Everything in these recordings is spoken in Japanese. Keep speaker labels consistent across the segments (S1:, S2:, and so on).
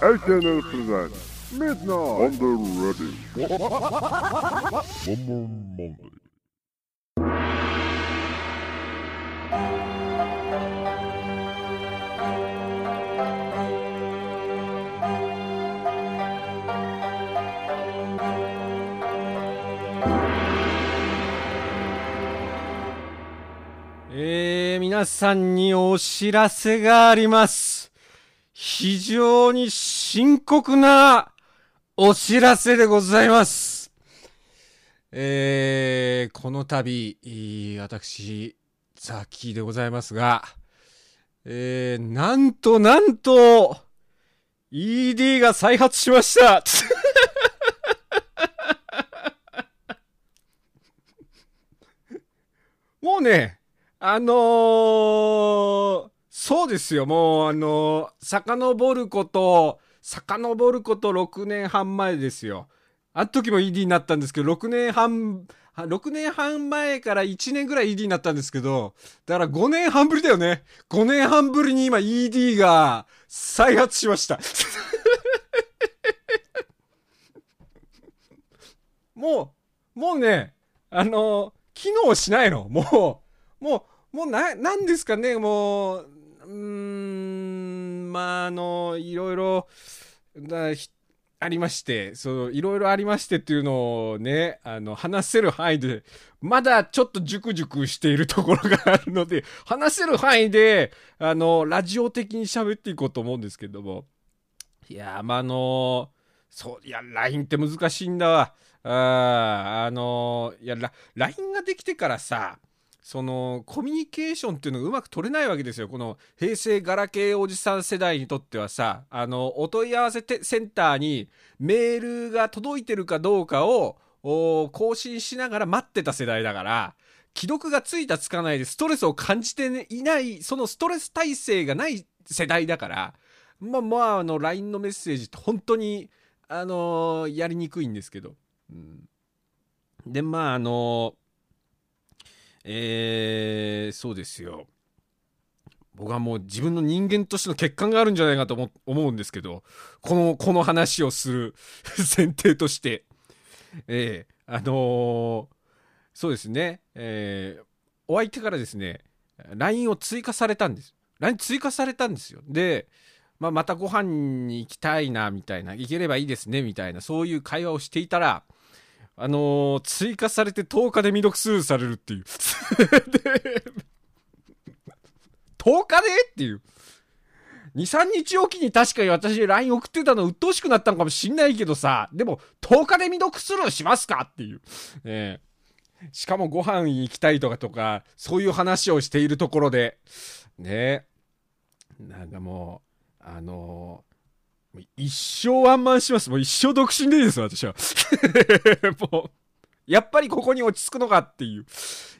S1: SNL presents Midnight on the Ready. More Monday.
S2: えー、皆さんにお知らせがあります。非常に深刻なお知らせでございます。えー、この度、私、ザッキーでございますが、えー、なんとなんと、ED が再発しました もうね、あのー、そうですよ、もう、あの、遡ること、遡ること6年半前ですよ。あの時も ED になったんですけど、6年半、6年半前から1年ぐらい ED になったんですけど、だから5年半ぶりだよね。5年半ぶりに今 ED が再発しました。もう、もうね、あの機能しないの。もう、もう、もうな、なんですかね、もう、うん、まあ、あの、いろいろ、だありまして、そう、いろいろありましてっていうのをね、あの、話せる範囲で、まだちょっと熟々しているところがあるので、話せる範囲で、あの、ラジオ的に喋っていこうと思うんですけども。いや、まあ、あのそう、いや、LINE って難しいんだわ。あーあのいや、LINE ができてからさ、そのコミュニケーションっていうのがうまく取れないわけですよ。この平成ガラケーおじさん世代にとってはさ、あの、お問い合わせセンターにメールが届いてるかどうかを更新しながら待ってた世代だから、既読がついたつかないでストレスを感じていない、そのストレス耐性がない世代だから、まあまあ、あの、LINE のメッセージって本当に、あのやりにくいんですけど。うん、で、まあ、あのえー、そうですよ。僕はもう自分の人間としての欠陥があるんじゃないかと思うんですけど、この、この話をする 前提として、えー、あのーそうですね、えー、お相手からですね、LINE を追加されたんです。LINE 追加されたんですよ。で、まあ、またご飯に行きたいな、みたいな、行ければいいですね、みたいな、そういう会話をしていたら、あのー追加されて10日で未読スルーされるっていう。10日でっていう。2、3日おきに確かに私 LINE 送ってたの鬱陶しくなったのかもしんないけどさ、でも10日で未読スルーしますかっていう。ええしかもご飯に行きたいとかとか、そういう話をしているところで、ねなんかもう、あのーもう一生ワンマンします。もう一生独身でいいです、私は。もう、やっぱりここに落ち着くのかっていう。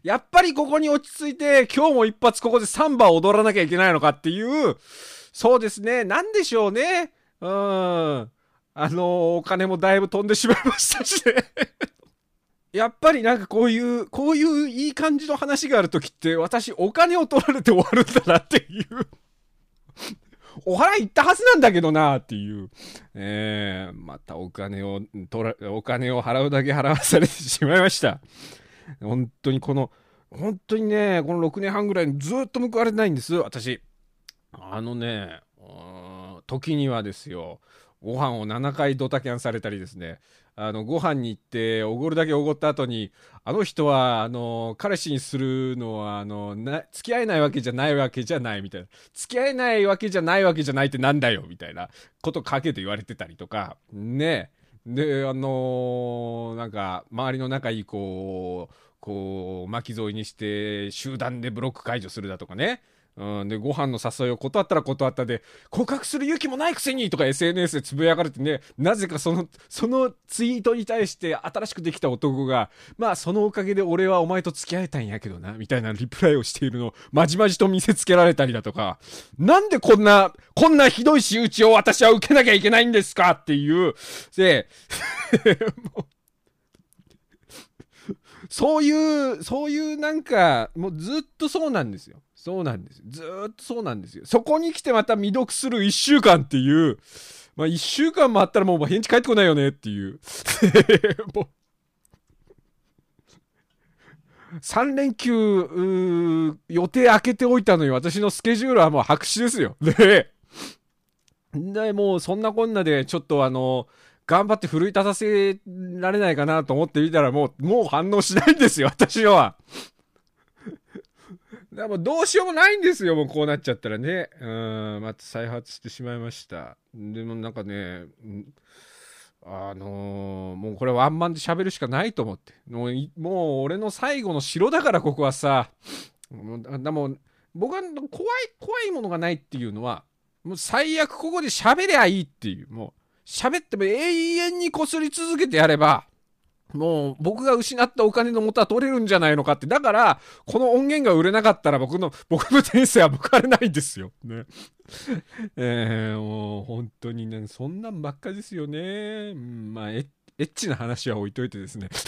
S2: やっぱりここに落ち着いて、今日も一発ここでサンバを踊らなきゃいけないのかっていう、そうですね、なんでしょうね。うん。あのお金もだいぶ飛んでしまいましたしね。やっぱりなんかこういう、こういういい感じの話があるときって、私お金を取られて終わるんだなっていう。お払い行ったはずなんだけどなっていう。えー、またお金を取ら、お金を払うだけ払わされてしまいました。本当にこの、本当にね、この6年半ぐらいずっと報われてないんです、私。あのね、時にはですよ、ご飯を7回ドタキャンされたりですね、あの、ご飯に行って、おごるだけおごった後に、あの人は、あの、彼氏にするのは、あの、な、付き合えないわけじゃないわけじゃないみたいな。付き合えないわけじゃないわけじゃないってなんだよみたいなことかけて言われてたりとか、ね。で、あのなんか、周りの仲いい子を、こう、巻き添えにして、集団でブロック解除するだとかね。うん、で、ご飯の誘いを断ったら断ったで、告白する勇気もないくせにとか SNS でつぶやかれてね、なぜかその、そのツイートに対して新しくできた男が、まあそのおかげで俺はお前と付き合えたんやけどな、みたいなリプライをしているのをまじまじと見せつけられたりだとか、なんでこんな、こんなひどい仕打ちを私は受けなきゃいけないんですか？っていう、で、そういう、そういうなんか、もうずっとそうなんですよ。そうなんです。ずーっとそうなんですよ。そこに来てまた未読する一週間っていう、まあ、1週間もあったらもう返事返ってこないよねっていう。もう3連休、う予定開けておいたのに私のスケジュールはもう白紙ですよ。で、で、もうそんなこんなでちょっとあの、頑張って奮い立たせられないかなと思ってみたらもう、もう反応しないんですよ、私は。だからもうどうしようもないんですよ、もうこうなっちゃったらね。うん、また再発してしまいました。でもなんかね、あのーもうこれワンマンで喋るしかないと思って。もう、もう俺の最後の城だから、ここはさ。もうでも、僕は怖い、怖いものがないっていうのは、もう最悪ここで喋りゃいいっていう、もう、喋っても永遠にこすり続けてやれば、もう僕が失ったお金の元は取れるんじゃないのかって。だから、この音源が売れなかったら僕の、僕の天性は報われないんですよ。ね。えー、もう本当にね、そんなんばっかですよね。まあエッ、エッチな話は置いといてですね。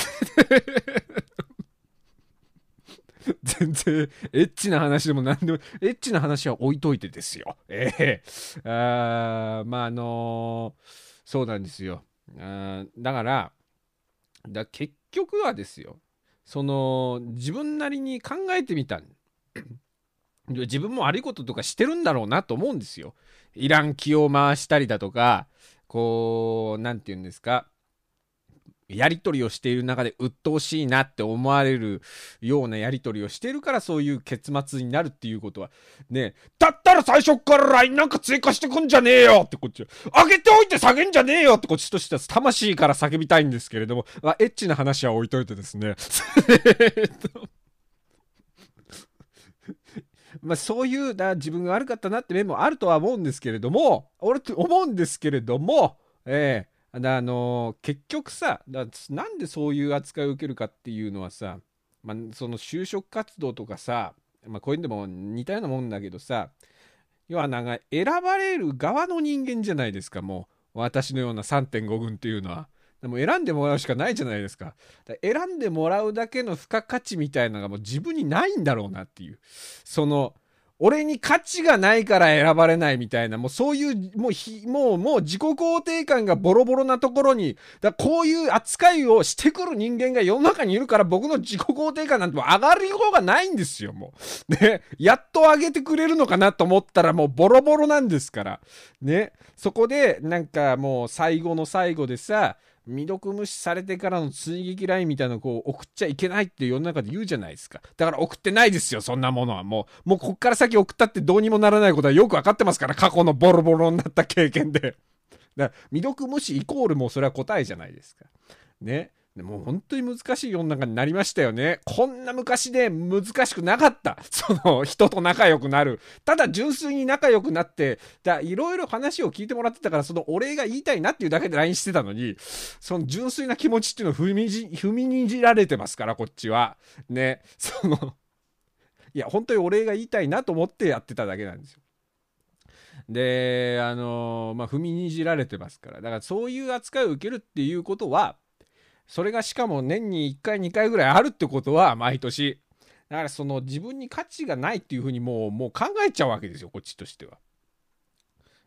S2: 全然、エッチな話でも何でも、エッチな話は置いといてですよ。ええあーまあ、あのーそうなんですよ。あだから、だ結局はですよ、その、自分なりに考えてみた。自分も悪いこととかしてるんだろうなと思うんですよ。いらん気を回したりだとか、こう、何て言うんですか。やり取りをしている中で鬱陶しいなって思われるようなやり取りをしているからそういう結末になるっていうことはねだったら最初から LINE なんか追加してくんじゃねえよってこっち上げておいて下げんじゃねえよってこっちとしては魂から叫びたいんですけれども、まあ、エッチな話は置いといてですね。まあそういうだ自分が悪かったなって面もあるとは思うんですけれども俺って思うんですけれどもええ。だあの結局さだなんでそういう扱いを受けるかっていうのはさ、まあ、その就職活動とかさ、まあ、こういうのでも似たようなもんだけどさ要はなんか選ばれる側の人間じゃないですかもう私のような3.5軍っていうのは。でも選んでもらうしかないじゃないですか。か選んでもらうだけの付加価値みたいなのがもう自分にないんだろうなっていう。その、俺に価値がないから選ばれないみたいな、もうそういう、もうひ、もう、もう自己肯定感がボロボロなところに、だこういう扱いをしてくる人間が世の中にいるから僕の自己肯定感なんてもう上がりようがないんですよ、もう。ね。やっと上げてくれるのかなと思ったらもうボロボロなんですから。ね。そこで、なんかもう最後の最後でさ、未読無視されてからの追撃ラインみたいなのをこう送っちゃいけないって世の中で言うじゃないですか。だから送ってないですよ、そんなものは。もう、もうこっから先送ったってどうにもならないことはよくわかってますから、過去のボロボロになった経験で。だから未読無視イコールもうそれは答えじゃないですか。ね。もう本当に難しい世の中になりましたよね。こんな昔で難しくなかった。その 人と仲良くなる。ただ純粋に仲良くなって、だいろいろ話を聞いてもらってたから、そのお礼が言いたいなっていうだけで LINE してたのに、その純粋な気持ちっていうのを踏みじ踏みにじられてますから、こっちは。ね。その、いや、本当にお礼が言いたいなと思ってやってただけなんですよ。で、あのまあ、踏みにじられてますから。だからそういう扱いを受けるっていうことは、それがしかも年に1回2回ぐらいあるってことは毎年。だからその自分に価値がないっていうふうにもうもう考えちゃうわけですよこっちとしては。だか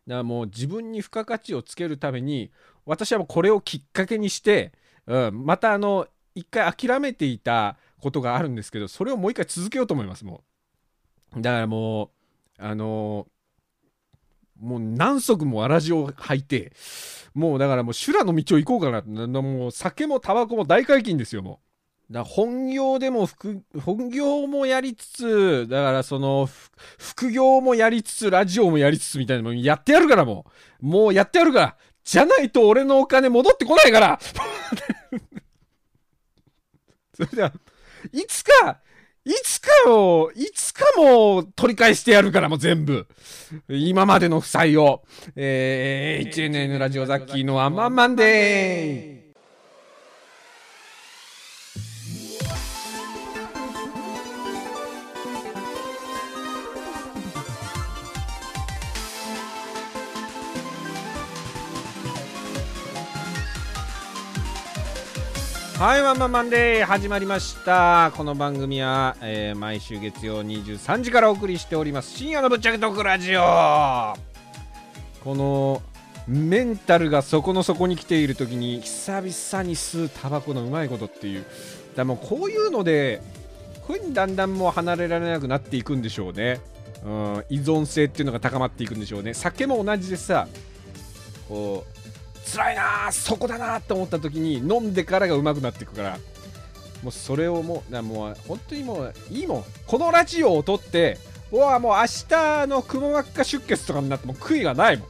S2: らもう自分に付加価値をつけるために私はもうこれをきっかけにして、うん、またあの一回諦めていたことがあるんですけどそれをもう一回続けようと思いますもう。だからもうあのもう何足もわらじを履いてもうだからもう修羅の道を行こうかなもう酒もタバコも大解禁ですよもう。だ本業でも副本業もやりつつだからその副業もやりつつラジオもやりつつみたいなのもやってやるからもう。もうやってやるからじゃないと俺のお金戻ってこないから。それではいつかいつかを、いつかも取り返してやるからもう全部。今までの負債を。えー、HNN ラジオザッキーのアンマンマンでーはいワンマンマンデー始まりました。この番組は、えー、毎週月曜23時からお送りしております。深夜のぶっちゃけトークラジオ。このメンタルがそこの底に来ている時に久々に吸うタバコのうまいことっていう。だもうこういうのでこういうにだんだんもう離れられなくなっていくんでしょうね、うん、依存性っていうのが高まっていくんでしょうね。酒も同じでさこう辛いなそこだなと思った時に飲んでからがうまくなっていくからもうそれをもうなもう本当にもういいもん。このラジオを撮ってわもう明日のくも膜下出血とかになっても悔いがないもん。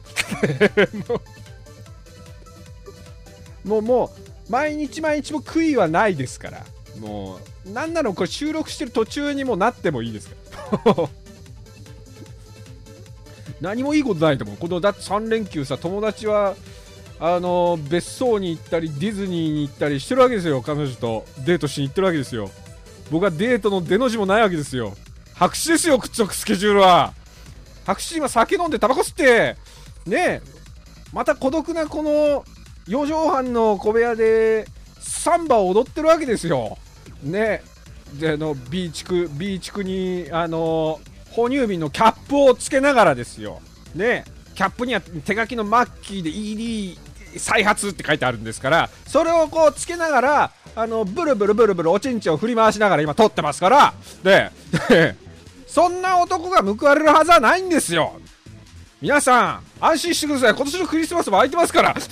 S2: もうもう毎日毎日も悔いはないですから。もうなんならこれ収録してる途中にもなってもいいですから。何もいいことないと思う。このだって3連休さ友達はあの別荘に行ったりディズニーに行ったりしてるわけですよ。彼女とデートしに行ってるわけですよ。僕はデートの出の字もないわけですよ。白紙ですよくっつくスケジュールは。白紙今酒飲んでタバコ吸って。ねえ。また孤独なこの4畳半の小部屋でサンバを踊ってるわけですよ。ねえ。であの B 地区 B 地区にあの哺乳瓶のキャップをつけながらですよ。ねえ。キャップには手書きのマッキーで ED 再発って書いてあるんですから、それをこうつけながら、あの、ブルブルブルブルおちんちを振り回しながら今撮ってますから、で、そんな男が報われるはずはないんですよ。皆さん、安心してください。今年のクリスマスも空いてますから。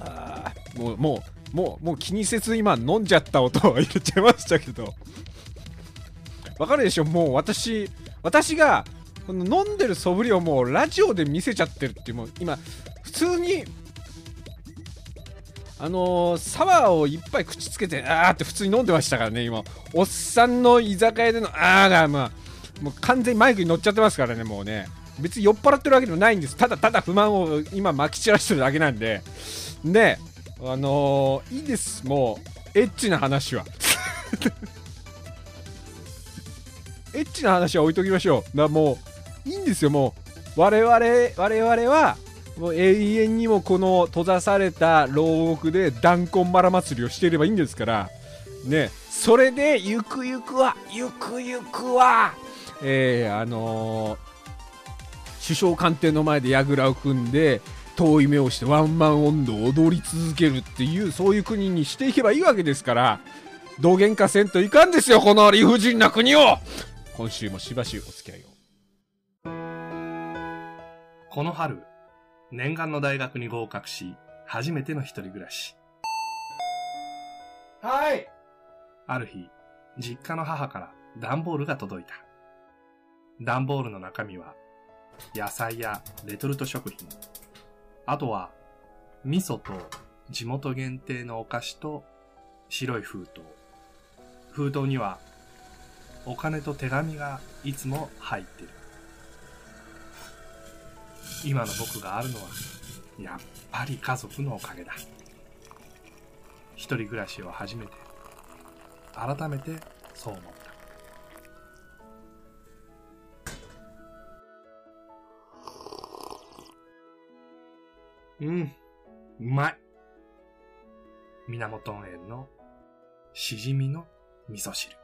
S2: あもう、もう、もう、もう気にせず今飲んじゃった音を入れちゃいましたけど。わかるでしょ？もう私、私がこの飲んでる素振りをもうラジオで見せちゃってるっていうもう今普通にあのー、サワーをいっぱい口つけてあーって普通に飲んでましたからね今。おっさんの居酒屋でのあーがまあもう完全にマイクに乗っちゃってますからねもうね。別に酔っ払ってるわけでもないんです。ただただ不満を今まき散らしてるだけなんで。であのー、いいです。もうエッチな話は。エッチな話は置いときましょう。だもういいんですよもう。我々我々はもう永遠にもこの閉ざされた牢獄で弾痕マラ祭りをしていればいいんですからね。それでゆくゆくはゆくゆくはえー、あのー、首相官邸の前で櫓を組んで遠い目をしてワンマン温度を踊り続けるっていうそういう国にしていけばいいわけですからどげんかせんといかんですよこの理不尽な国を。今週もしばしお付き合いを。
S3: この春、念願の大学に合格し、初めての一人暮らし。
S2: はい
S3: ある日、実家の母から段ボールが届いた。段ボールの中身は、野菜やレトルト食品、あとは、味噌と地元限定のお菓子と白い封筒。封筒には、お金と手紙がいつも入ってる。今の僕があるのはやっぱり家族のおかげだ。一人暮らしを始めて改めてそう思った。うんうまい。源園のしじみの味噌汁。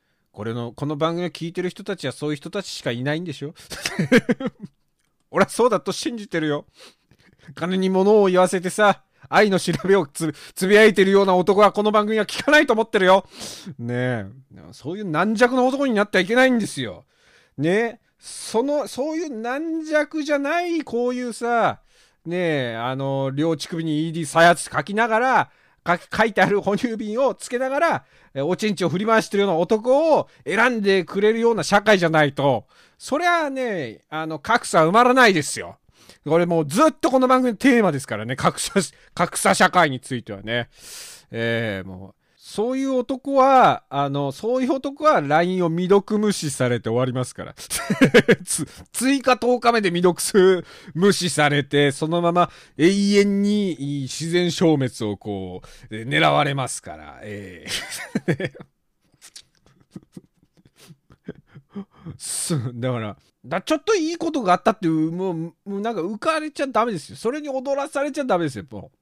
S2: これの、この番組を聞いてる人たちはそういう人たちしかいないんでしょ？俺はそうだと信じてるよ。金に物を言わせてさ、愛の調べをつぶやいてるような男はこの番組は聞かないと思ってるよ。ねえ。そういう軟弱な男になってはいけないんですよ。ねえ。その、そういう軟弱じゃない、こういうさ、ねえ、あの、両乳首に ED 再発書きながら、書いてある哺乳瓶をつけながら、おちんちを振り回してるような男を選んでくれるような社会じゃないと、そりゃあね、あの、格差埋まらないですよ。これもうずっとこの番組のテーマですからね、格差、格差社会についてはね。えー、もう、そういう男は、あの、そういう男は LINE を未読無視されて終わりますから。追加10日目で未読す無視されて、そのまま永遠に自然消滅をこう、狙われますから。えー すだから、だちょっといいことがあったっていう、もう、もうなんか浮かれちゃダメですよ。それに踊らされちゃダメですよ、もう。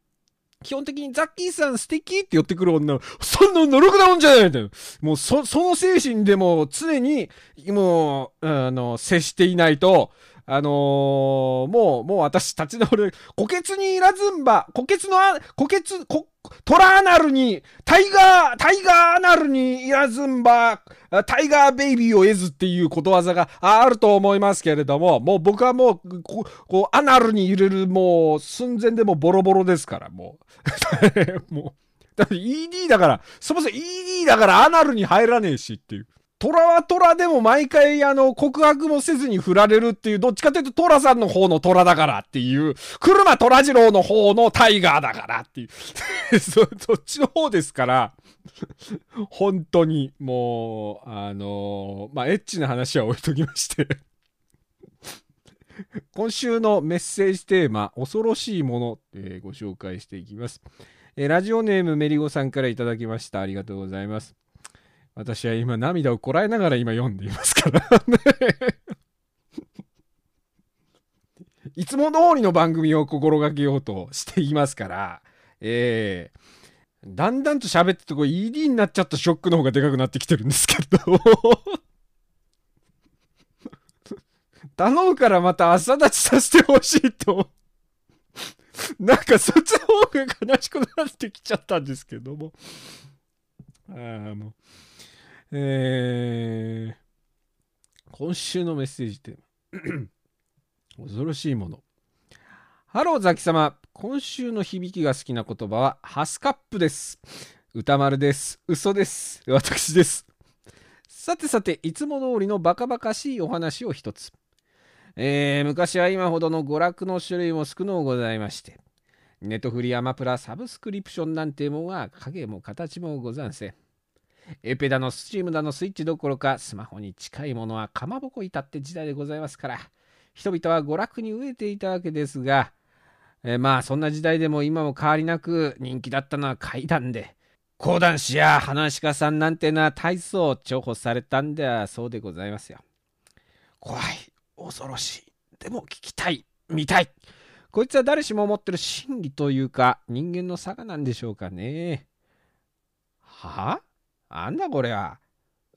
S2: 基本的にザッキーさん素敵って寄ってくる女、そんなのろくなもんじゃないのよもうそ、その精神でも常に、もう、あの、接していないと、あのー、もう、もう私立ち直る、虎穴にいらずんば、虎穴のあ、虎穴、こ、トラーナルに、タイガー、タイガーアナルにいらずんば、タイガーベイビーを得ずっていうことわざがあると思いますけれども、もう僕はもう、ここう、アナルに入れるもう、寸前でもボロボロですから、もう。もう。だって ED だから、そもそも ED だからアナルに入らねえしっていう。トラはトラでも毎回あの告白もせずに振られるっていう、どっちかというとトラさんの方のトラだからっていう、車トラジローの方のタイガーだからっていう そ、っちの方ですから、本当にもう、あの、まあ、エッチな話は置いときまして今週のメッセージテーマ、恐ろしいもの、えー、ご紹介していきます。えー、ラジオネームメリゴさんからいただきました。ありがとうございます。私は今涙をこらえながら今読んでいますからいつも通りの番組を心がけようとしていますから、えー、だんだんと喋っててこ ED になっちゃったショックの方がでかくなってきてるんですけど。頼むからまた朝立ちさせてほしいと。なんかそっちの方が悲しくなってきちゃったんですけども。ああ、もう。えー、今週のメッセージテーマ恐ろしいもの。ハローザキ様今週の響きが好きな言葉はハスカップです。歌丸です。嘘です。私です。さてさていつも通りのバカバカしいお話を一つ。えー、昔は今ほどの娯楽の種類も少のうございましてネトフリアマプラサブスクリプションなんてもんは影も形もござんせん。エペだのスチームだのスイッチどころかスマホに近いものはかまぼこいたって時代でございますから人々は娯楽に飢えていたわけですが、え、まあそんな時代でも今も変わりなく人気だったのは怪談で講談師や話し家さんなんてのは大層重宝されたんではそうでございますよ。怖い恐ろしい。でも聞きたい見たい。こいつは誰しも思ってる心理というか人間の差がなんでしょうかね。はあ？あんだこれは。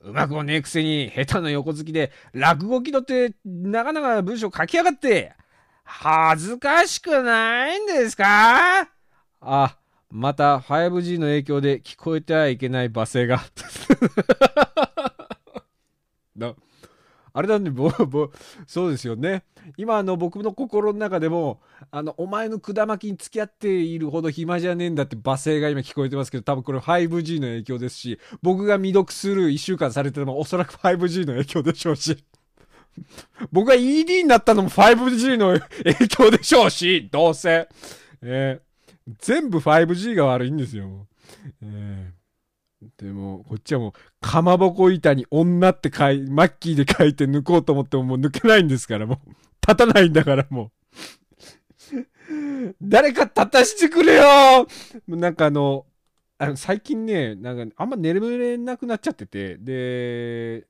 S2: うまくもねえくせに下手な横好きで落語気取ってなかなか文章書きやがって恥ずかしくないんですか？あ、また 5G の影響で聞こえてはいけない罵声が。あれなんで、ぼ、ぼ、そうですよね。今、あの、僕の心の中でも、あの、お前の管巻きに付き合っているほど暇じゃねえんだって罵声が今聞こえてますけど、多分これ 5G の影響ですし、僕が未読する1週間されてるのもおそらく 5G の影響でしょうし、僕が ED になったのも 5G の影響でしょうし、どうせ。えー、全部 5G が悪いんですよ。えーでも、こっちはもう、かまぼこ板に女って書い、マッキーで書いて抜こうと思ってももう抜けないんですから、もう。立たないんだから、もう。誰か立たしてくれよなんかあの、あの最近ね、なんかあんま寝れなくなっちゃってて、で、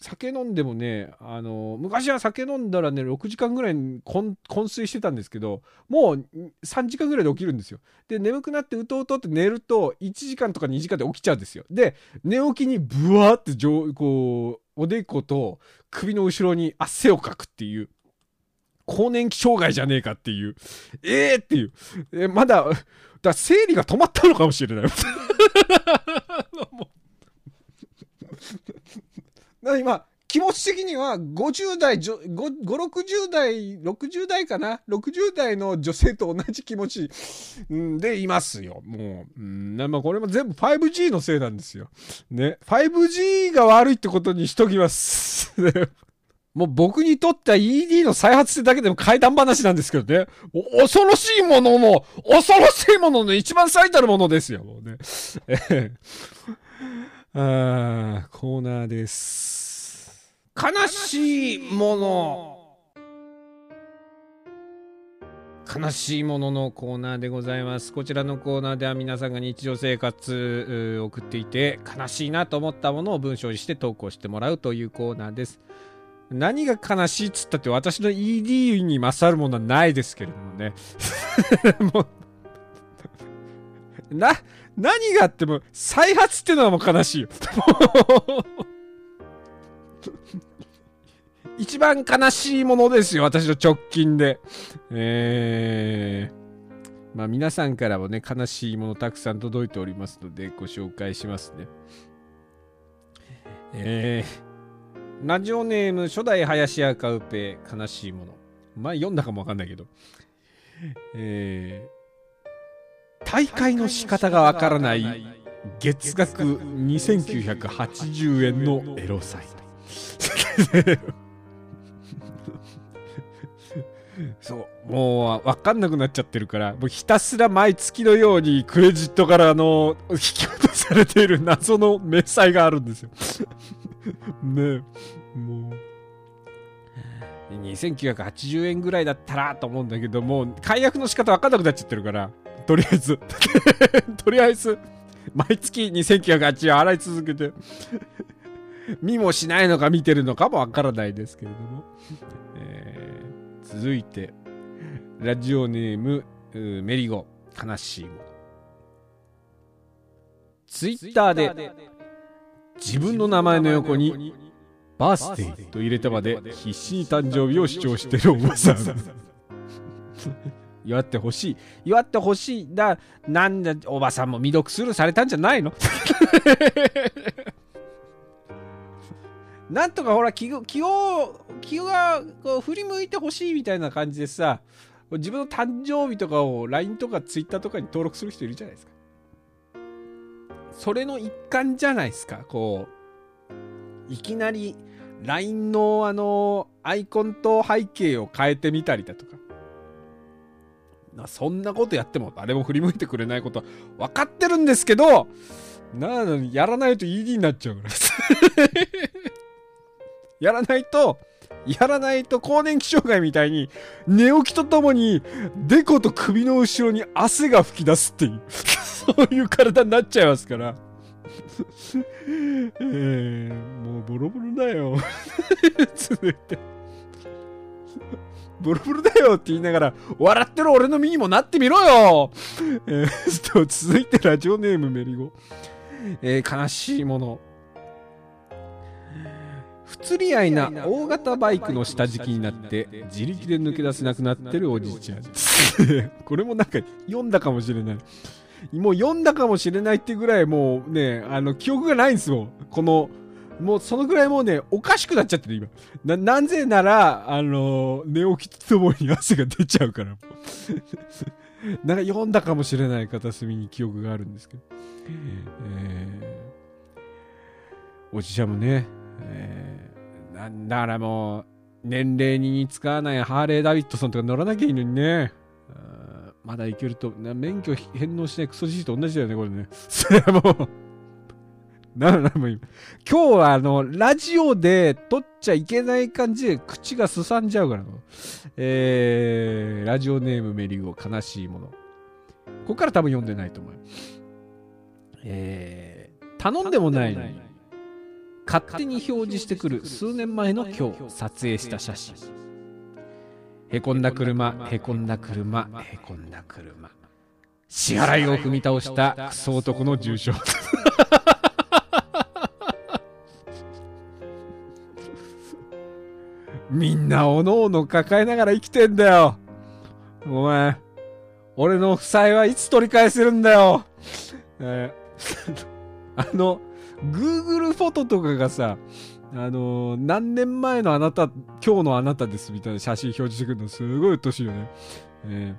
S2: 酒飲んでもね、あの、昔は酒飲んだらね、6時間ぐらい昏睡してたんですけど、もう3時間ぐらいで起きるんですよ。で、眠くなってうとうとって寝ると、1時間とか2時間で起きちゃうんですよ。で、寝起きにブワーってこう、おでこと首の後ろに汗をかくっていう。更年期障害じゃねえかっていう。えー、っていう。えまだ、だ生理が止まったのかもしれない。だ今、気持ち的には50代、5、60代、60代かな ?60 代の女性と同じ気持ちでいますよ。もう。うん、まあこれも全部 5G のせいなんですよ。ね。5G が悪いってことにしときます。もう僕にとっては ED の再発ってだけでも怪談話なんですけどね。恐ろしいものの、恐ろしいものの一番最たるものですよ、もうね。あーコーナーです。悲しいもの。悲しいもののコーナーでございます。こちらのコーナーでは皆さんが日常生活う送っていて悲しいなと思ったものを文章にして投稿してもらうというコーナーです。何が悲しいっつったって私の ED に勝るものはないですけれどもね。も う な、何があっても再発ってのはもう悲しいよ。一番悲しいものですよ、私の直近で。えー、まあ皆さんからもね、悲しいものたくさん届いておりますので、ご紹介しますね。えー、ラジオネーム初代林家カウペ悲しいもの。前読んだかもわかんないけど。えー、大会の仕方がわからない月額2980円のエロサイト。そう、もうわかんなくなっちゃってるから、もうひたすら毎月のようにクレジットからあの、引き落とされている謎の明細があるんですよ。ねえ、もう。2980円ぐらいだったらと思うんだけど、も解約の仕方わかんなくなっちゃってるから、とりあえず、とりあえず、毎月2980円払い続けて、見もしないのか見てるのかもわからないですけれども。えー続いて、ラジオネーム、うメリゴ、悲しいも。ツイッターで、自分の名前の横に、バースデーと入れたまで必死に誕生日を主張してるおばさん。祝ってほしい。祝ってほしい。だ、なんだ、おばさんも未読スルーされたんじゃないの？なんとかほら気を気を気がこう振り向いてほしいみたいな感じでさ自分の誕生日とかを LINE とか Twitter とかに登録する人いるじゃないですかそれの一環じゃないですかこういきなり LINE のあのアイコンと背景を変えてみたりだとかなそんなことやっても誰も振り向いてくれないことは分かってるんですけどなのにやらないと ED になっちゃうから やらないと、やらないと更年期障害みたいに、寝起きとともに、デコと首の後ろに汗が吹き出すっていう、そういう体になっちゃいますから。えー、もうボロボロだよ。続いて。ボロボロだよって言いながら、笑ってる俺の身にもなってみろよえー、と、続いてラジオネームメリゴ。えー、悲しいもの。不釣り合いな大型バイクの下敷きになって自力で抜け出せなくなってるおじいちゃん これもなんか読んだかもしれないもう読んだかもしれないってぐらいもうねあの記憶がないんですよこのもうそのぐらいもうねおかしくなっちゃってる今ななぜならあの寝起きとともに汗が出ちゃうから なんか読んだかもしれない片隅に記憶があるんですけど、えー、おじいちゃんもねえー、なんだらもう、年齢に似つかわないハーレー・ダビッドソンとか乗らなきゃいいのにね。まだいけると、免許返納しないクソじじと同じだよね、これね。それはもうな、な、もう今。日はあの、ラジオで撮っちゃいけない感じで口がすさんじゃうからえー、ラジオネームメリゴ、悲しいもの。ここから多分読んでないと思う。えー、頼んでもないのに。勝手に表示してくる数年前の今日撮影した写真へこんだ車へこんだ車へこんだ車支払いを踏み倒したクソ男の重傷みんなおのおの抱えながら生きてんだよ。お前俺の負債はいつ取り返せるんだよ、えー あの Google フォトとかがさ、あのー、何年前のあなた、今日のあなたですみたいな写真表示してくるのすごい鬱陶しいよね。え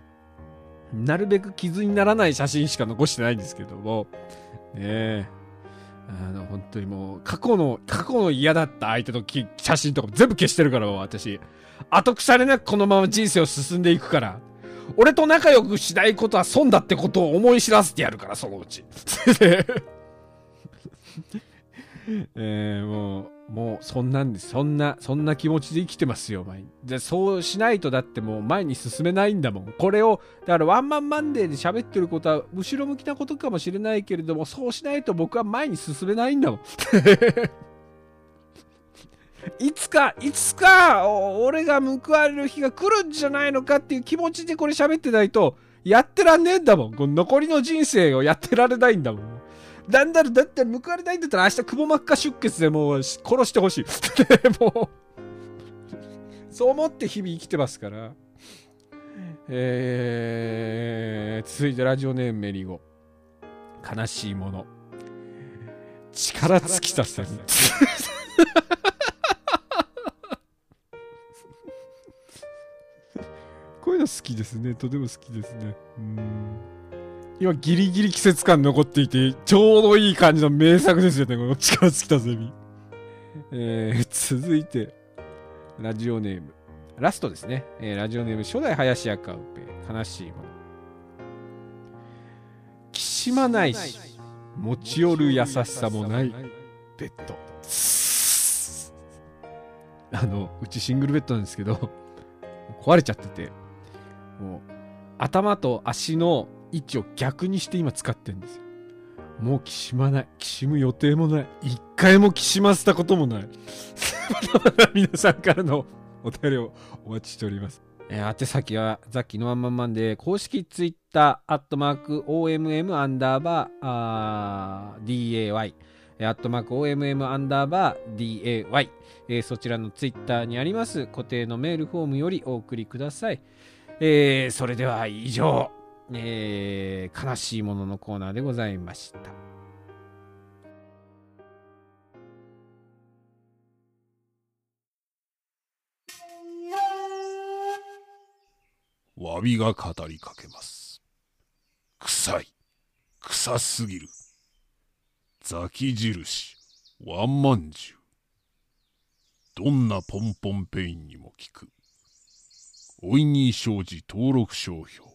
S2: ー、なるべく傷にならない写真しか残してないんですけども、ねあの、本当にもう、過去の、過去の嫌だった相手の写真とか全部消してるから、私。後腐れなくこのまま人生を進んでいくから。俺と仲良くしないことは損だってことを思い知らせてやるから、そのうち。えー、もう、もうそんなんで、そんな、そんな気持ちで生きてますよ、毎じゃ、そうしないとだってもう前に進めないんだもん。これを、だからワンマンマンデーで喋ってることは後ろ向きなことかもしれないけれども、そうしないと僕は前に進めないんだもん。いつか、いつか、俺が報われる日が来るんじゃないのかっていう気持ちでこれ喋ってないと、やってらんねえんだもん。この残りの人生をやってられないんだもん。なんだろ、だって報われないんだったら明日くぼ膜下出血でもう殺してほしい。もうそう思って日々生きてますから。えー、続いてラジオネームメリゴ。悲しいもの。力尽きたさん。こういうの好きですね。とても好きですね。うん今ギリギリ季節感残っていて、ちょうどいい感じの名作ですよね、この力尽きたゼミ。えー、続いて、ラジオネーム。ラストですね。えー、ラジオネーム、初代林家カウペ、悲しいもの。岸しまないし、持ち寄る優しさもない、ベッド。あの、うちシングルベッドなんですけど、壊れちゃってて、もう、頭と足の位置を逆にして今使ってんですよ。もうきしまない。きしむ予定もない。一回もきしませたこともない。皆さんからのお便りをお待ちしております。えー、宛先はザッキーのワンマンマンで公式ツイッターアットマーク OMM アンダーバー DAY アットマーク OMM アンダーバー DAY、え、そちらのツイッターにあります固定のメールフォームよりお送りください、えー、それでは以上えー、悲しいもののコーナーでございました。
S1: わびが語りかけます。臭い。臭すぎる。ザキ印、ワンマンジュ。どんなポンポンペインにも効く。おいに生じ登録商標。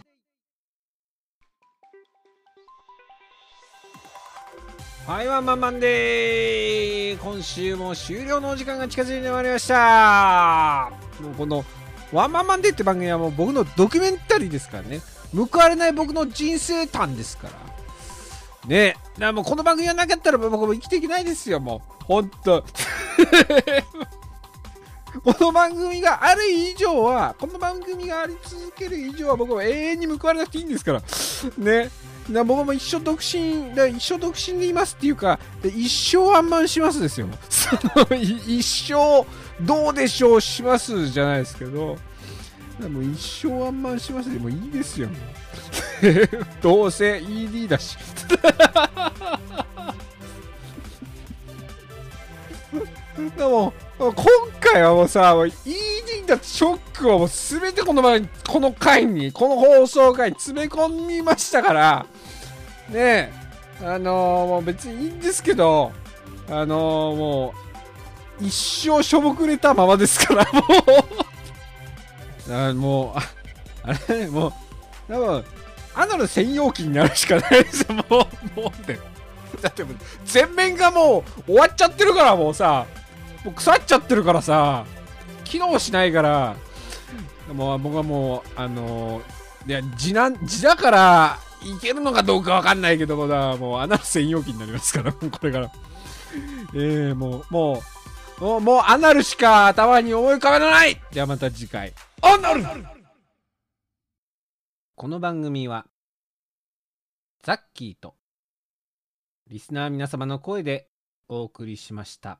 S2: はいワンマンマンデー。今週も終了のお時間が近づいてまいりました。もうこのワンマンマンデーって番組はもう僕のドキュメンタリーですからね。報われない僕の人生譚ですから。ね。えだもうこの番組がなかったら僕も生きていけないですよもう。ほんと。この番組がある以上は、この番組があり続ける以上は僕は永遠に報われなくていいんですから。ね。だ僕も一生独身、だ一生独身でいますっていうか、一生ワンマンしますですよ。その一生どうでしょうしますじゃないですけど、もう一生ワンマンしますでもいいですよ。どうせ ED だし。でも今回はもうさ、ED だショックをもう全てこの前、この回に、この放送回に詰め込みましたから、ねえ、あのー、もう別にいいんですけど、あのー、もう、一生しょぼくれたままですから、もうあもう、あれ、もう、多分、アナル専用機になるしかないですよ、もう、もうね。だってもう、全面がもう終わっちゃってるから、もうさ、もう腐っちゃってるからさ、機能しないから、もう僕はもう、あのー、いや、字なん、字だから、いけるのかどうかわかんないけどもだ、もう穴専用機になりますから、これから。えー、もう、もう、もう、もうアナルしか頭に思い浮かべないではまた次回。アナルこの番組は、ザッキーと、リスナー皆様の声でお送りしました。